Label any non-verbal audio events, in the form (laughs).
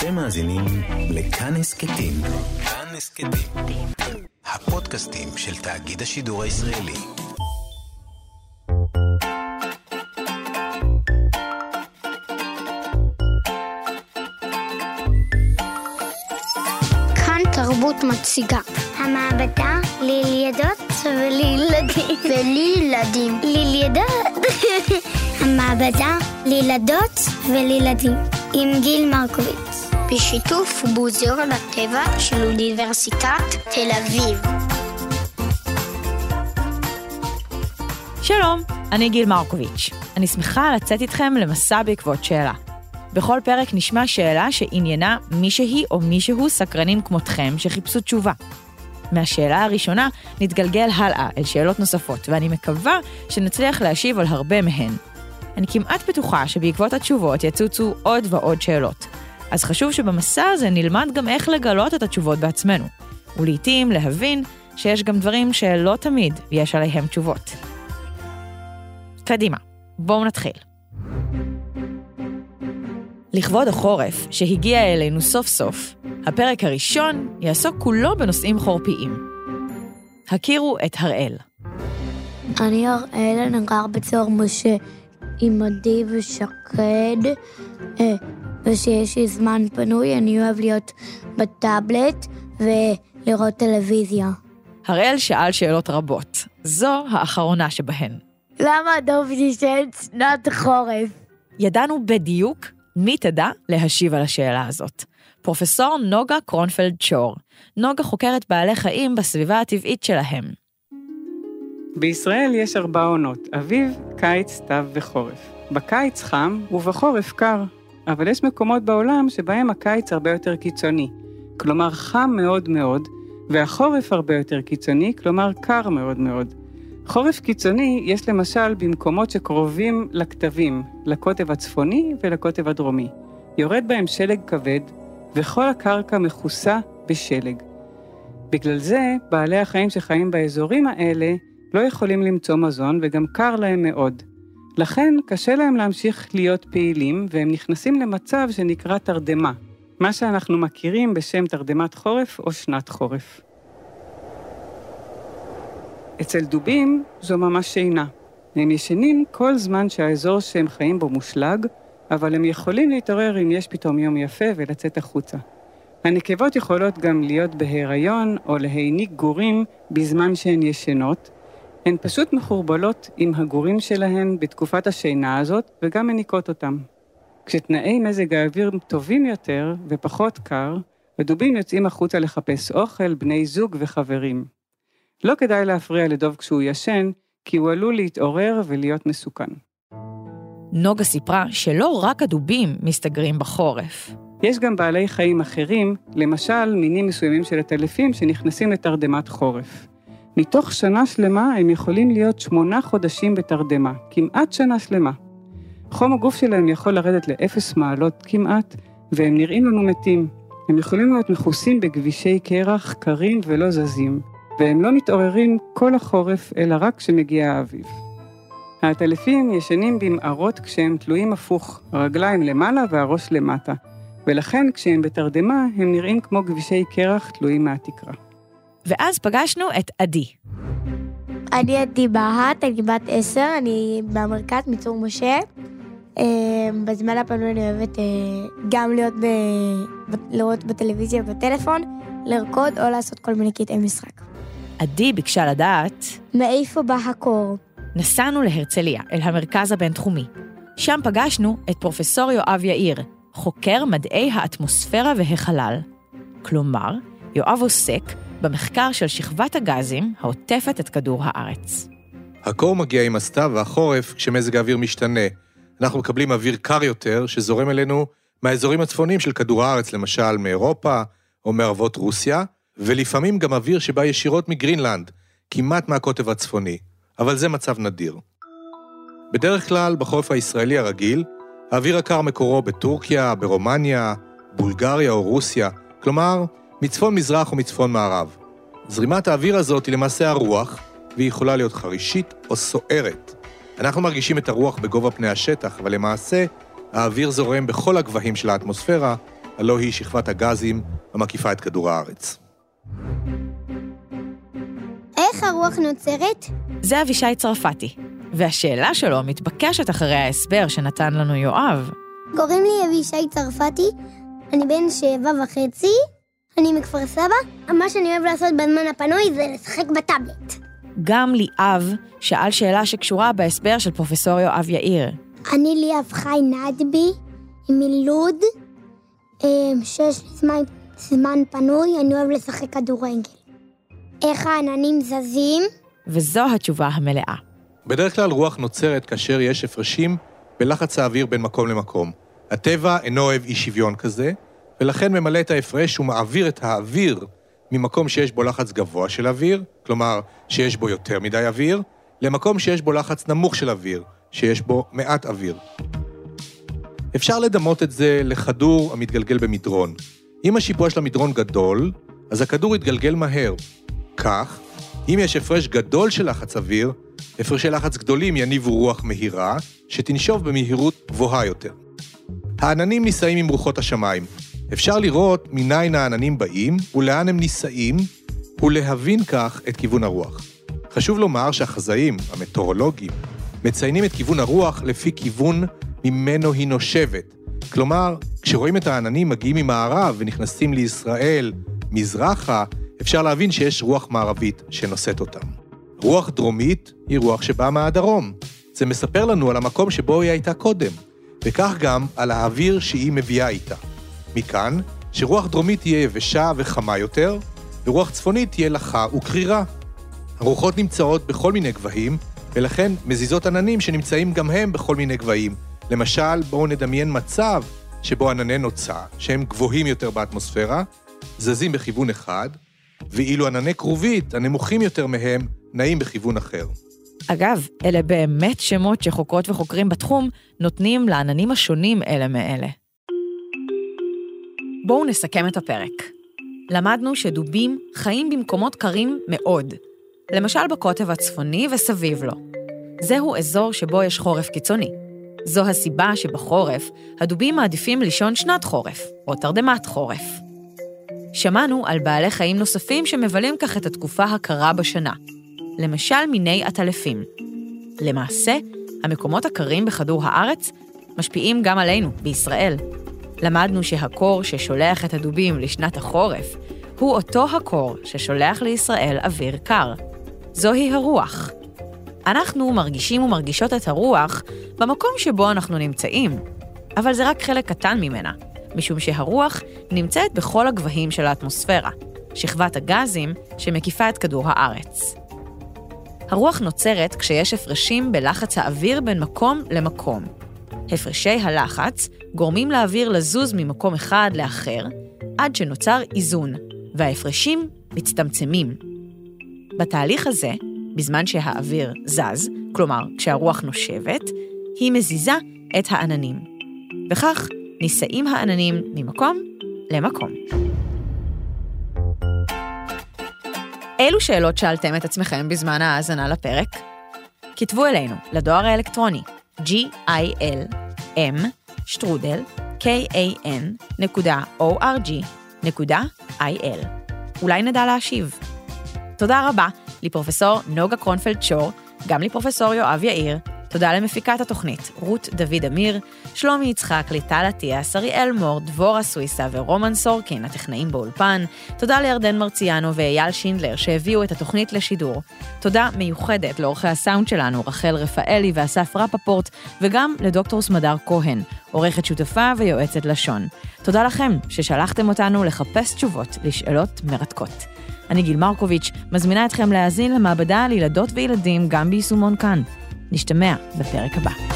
אתם מאזינים לכאן הסכתים. כאן הסכתים. הפודקאסטים של תאגיד השידור הישראלי. כאן תרבות מציגה. המעבדה לילדות ולילדים. (laughs) ולילדים. לילדות. (laughs) המעבדה לילדות ולילדים. עם גיל מרקוביץ. בשיתוף מוזיאון הטבע של אוניברסיטת תל אביב. שלום, אני גיל מרקוביץ'. אני שמחה לצאת איתכם למסע בעקבות שאלה. בכל פרק נשמע שאלה שעניינה מישהי או מישהו סקרנים כמותכם שחיפשו תשובה. מהשאלה הראשונה נתגלגל הלאה אל שאלות נוספות, ואני מקווה שנצליח להשיב על הרבה מהן. אני כמעט בטוחה שבעקבות התשובות יצוצו עוד ועוד שאלות. אז חשוב שבמסע הזה נלמד גם איך לגלות את התשובות בעצמנו, ולעיתים להבין שיש גם דברים שלא תמיד יש עליהם תשובות. קדימה, בואו נתחיל. לכבוד החורף, שהגיע אלינו סוף סוף, הפרק הראשון יעסוק כולו בנושאים חורפיים. הכירו את הראל. אני אראל, אני גר בצור משה עם עדי ושקד, אה, ושיש לי זמן פנוי, אני אוהב להיות בטאבלט ולראות טלוויזיה. הראל שאל שאלות רבות, זו האחרונה שבהן. למה הדוב נשאל שנת חורף? ידענו בדיוק מי תדע להשיב על השאלה הזאת. פרופסור נוגה קרונפלד שור. נוגה חוקרת בעלי חיים בסביבה הטבעית שלהם. בישראל יש ארבע עונות, אביב, קיץ, סתיו וחורף. בקיץ חם ובחורף קר, אבל יש מקומות בעולם שבהם הקיץ הרבה יותר קיצוני, כלומר חם מאוד מאוד, והחורף הרבה יותר קיצוני, כלומר קר מאוד מאוד. חורף קיצוני יש למשל במקומות שקרובים לכתבים, לקוטב הצפוני ולקוטב הדרומי. יורד בהם שלג כבד, וכל הקרקע מכוסה בשלג. בגלל זה, בעלי החיים שחיים באזורים האלה לא יכולים למצוא מזון וגם קר להם מאוד. לכן קשה להם להמשיך להיות פעילים והם נכנסים למצב שנקרא תרדמה, מה שאנחנו מכירים בשם תרדמת חורף או שנת חורף. אצל דובים זו ממש שינה. הם ישנים כל זמן שהאזור שהם חיים בו מושלג, אבל הם יכולים להתעורר אם יש פתאום יום יפה ולצאת החוצה. הנקבות יכולות גם להיות בהיריון או להעניק גורים בזמן שהן ישנות, הן פשוט מחורבלות עם הגורים שלהן בתקופת השינה הזאת וגם מניקות אותם. כשתנאי מזג האוויר טובים יותר ופחות קר, הדובים יוצאים החוצה לחפש אוכל, בני זוג וחברים. לא כדאי להפריע לדוב כשהוא ישן, כי הוא עלול להתעורר ולהיות מסוכן. נוגה סיפרה שלא רק הדובים מסתגרים בחורף. יש גם בעלי חיים אחרים, למשל מינים מסוימים של עטלפים שנכנסים לתרדמת חורף. מתוך שנה שלמה הם יכולים להיות שמונה חודשים בתרדמה, כמעט שנה שלמה. חום הגוף שלהם יכול לרדת לאפס מעלות כמעט, והם נראים לנו מתים. הם יכולים להיות מכוסים בכבישי קרח קרים ולא זזים, והם לא מתעוררים כל החורף, אלא רק כשמגיע האביב. העטלפים ישנים במערות כשהם תלויים הפוך, הרגליים למעלה והראש למטה, ולכן כשהם בתרדמה הם נראים כמו כבישי קרח תלויים מהתקרה. ואז פגשנו את עדי. אני עדי בהט, אני בת עשר, אני במרכז מצור משה. אה, בזמן הפנוי אני אוהבת אה, גם להיות ב... לראות בטלוויזיה ובטלפון, לרקוד או לעשות כל מיני קטעי משחק. עדי ביקשה לדעת, מאיפה בא הקור? נסענו להרצליה, אל המרכז הבינתחומי. שם פגשנו את פרופסור יואב יאיר, חוקר מדעי האטמוספירה והחלל. כלומר, יואב עוסק במחקר של שכבת הגזים העוטפת את כדור הארץ. הקור מגיע עם הסתיו והחורף כשמזג האוויר משתנה. אנחנו מקבלים אוויר קר יותר שזורם אלינו מהאזורים הצפוניים של כדור הארץ, למשל מאירופה או מערבות רוסיה, ולפעמים גם אוויר שבא ישירות מגרינלנד, כמעט מהקוטב הצפוני, אבל זה מצב נדיר. בדרך כלל, בחורף הישראלי הרגיל, האוויר הקר מקורו בטורקיה, ברומניה, בולגריה או רוסיה, כלומר, מצפון-מזרח או מצפון-מערב. זרימת האוויר הזאת היא למעשה הרוח, והיא יכולה להיות חרישית או סוערת. אנחנו מרגישים את הרוח בגובה פני השטח, אבל למעשה, האוויר זורם בכל הגבהים של האטמוספירה, הלא היא שכבת הגזים המקיפה את כדור הארץ. איך הרוח נוצרת? זה אבישי צרפתי, והשאלה שלו מתבקשת אחרי ההסבר שנתן לנו יואב. קוראים לי אבישי צרפתי, אני בן שבע וחצי, אני מכפר סבא. מה שאני אוהב לעשות בזמן הפנוי זה לשחק בטאבלט. גם ליאב שאל שאלה שקשורה בהסבר של פרופסור יואב יאיר. אני ליאב חי נדבי, מלוד, אמ, שיש לי זמן, זמן פנוי, אני אוהב לשחק כדורגל. איך העננים זזים? וזו התשובה המלאה. בדרך כלל רוח נוצרת כאשר יש הפרשים בלחץ האוויר בין מקום למקום. הטבע אינו אוהב אי שוויון כזה, ולכן ממלא את ההפרש ומעביר את האוויר ממקום שיש בו לחץ גבוה של אוויר, כלומר שיש בו יותר מדי אוויר, למקום שיש בו לחץ נמוך של אוויר, שיש בו מעט אוויר. אפשר לדמות את זה לכדור המתגלגל במדרון. אם השיפוע של המדרון גדול, אז הכדור יתגלגל מהר. כך, אם יש הפרש גדול של לחץ אוויר, הפרשי לחץ גדולים יניבו רוח מהירה, שתנשוב במהירות גבוהה יותר. העננים נישאים עם רוחות השמיים. אפשר לראות מניין העננים באים ולאן הם נישאים, ולהבין כך את כיוון הרוח. חשוב לומר שהחזאים, המטאורולוגים, מציינים את כיוון הרוח לפי כיוון ממנו היא נושבת. כלומר, כשרואים את העננים מגיעים ממערב ונכנסים לישראל מזרחה, אפשר להבין שיש רוח מערבית שנושאת אותם. רוח דרומית היא רוח שבאה מהדרום. זה מספר לנו על המקום שבו היא הייתה קודם, וכך גם על האוויר שהיא מביאה איתה. מכאן, שרוח דרומית תהיה יבשה וחמה יותר, ורוח צפונית תהיה לחה וקרירה. הרוחות נמצאות בכל מיני גבהים, ולכן מזיזות עננים שנמצאים גם הם בכל מיני גבהים. למשל, בואו נדמיין מצב שבו ענני נוצה, שהם גבוהים יותר באטמוספירה, זזים בכיוון אחד, ואילו ענני כרובית, הנמוכים יותר מהם, נעים בכיוון אחר. אגב, אלה באמת שמות שחוקרות וחוקרים בתחום נותנים לעננים השונים אלה מאלה. בואו נסכם את הפרק. למדנו שדובים חיים במקומות קרים מאוד, למשל בקוטב הצפוני וסביב לו. זהו אזור שבו יש חורף קיצוני. זו הסיבה שבחורף הדובים מעדיפים לישון שנת חורף, או תרדמת חורף. שמענו על בעלי חיים נוספים שמבלים כך את התקופה הקרה בשנה, למשל מיני עטלפים. למעשה, המקומות הקרים בכדור הארץ משפיעים גם עלינו, בישראל. למדנו שהקור ששולח את הדובים לשנת החורף, הוא אותו הקור ששולח לישראל אוויר קר. זוהי הרוח. אנחנו מרגישים ומרגישות את הרוח במקום שבו אנחנו נמצאים, אבל זה רק חלק קטן ממנה, משום שהרוח נמצאת בכל הגבהים של האטמוספירה, שכבת הגזים שמקיפה את כדור הארץ. הרוח נוצרת כשיש הפרשים בלחץ האוויר בין מקום למקום. הפרשי הלחץ גורמים לאוויר לזוז ממקום אחד לאחר, עד שנוצר איזון, וההפרשים מצטמצמים. בתהליך הזה, בזמן שהאוויר זז, כלומר כשהרוח נושבת, היא מזיזה את העננים. וכך נישאים העננים ממקום למקום. אילו שאלות שאלתם את עצמכם בזמן ההאזנה לפרק? כתבו אלינו לדואר האלקטרוני kan.org.il. אולי נדע להשיב. תודה רבה לפרופסור נוגה קרונפלד שור, גם לפרופסור יואב יאיר, תודה למפיקת התוכנית, רות דוד אמיר, שלומי יצחק, ליטל אטיאס, אריאל מור, דבורה סוויסה ורומן סורקין, הטכנאים באולפן. תודה לירדן מרציאנו ואייל שינדלר שהביאו את התוכנית לשידור. תודה מיוחדת לעורכי הסאונד שלנו, רחל רפאלי ואסף רפפורט, וגם לדוקטור סמדר כהן, עורכת שותפה ויועצת לשון. תודה לכם ששלחתם אותנו לחפש תשובות לשאלות מרתקות. אני גיל מרקוביץ', מזמינה אתכם להאזין למעבדה על ילדות וילדים גם ביישומון כאן. נשתמע בפרק הבא.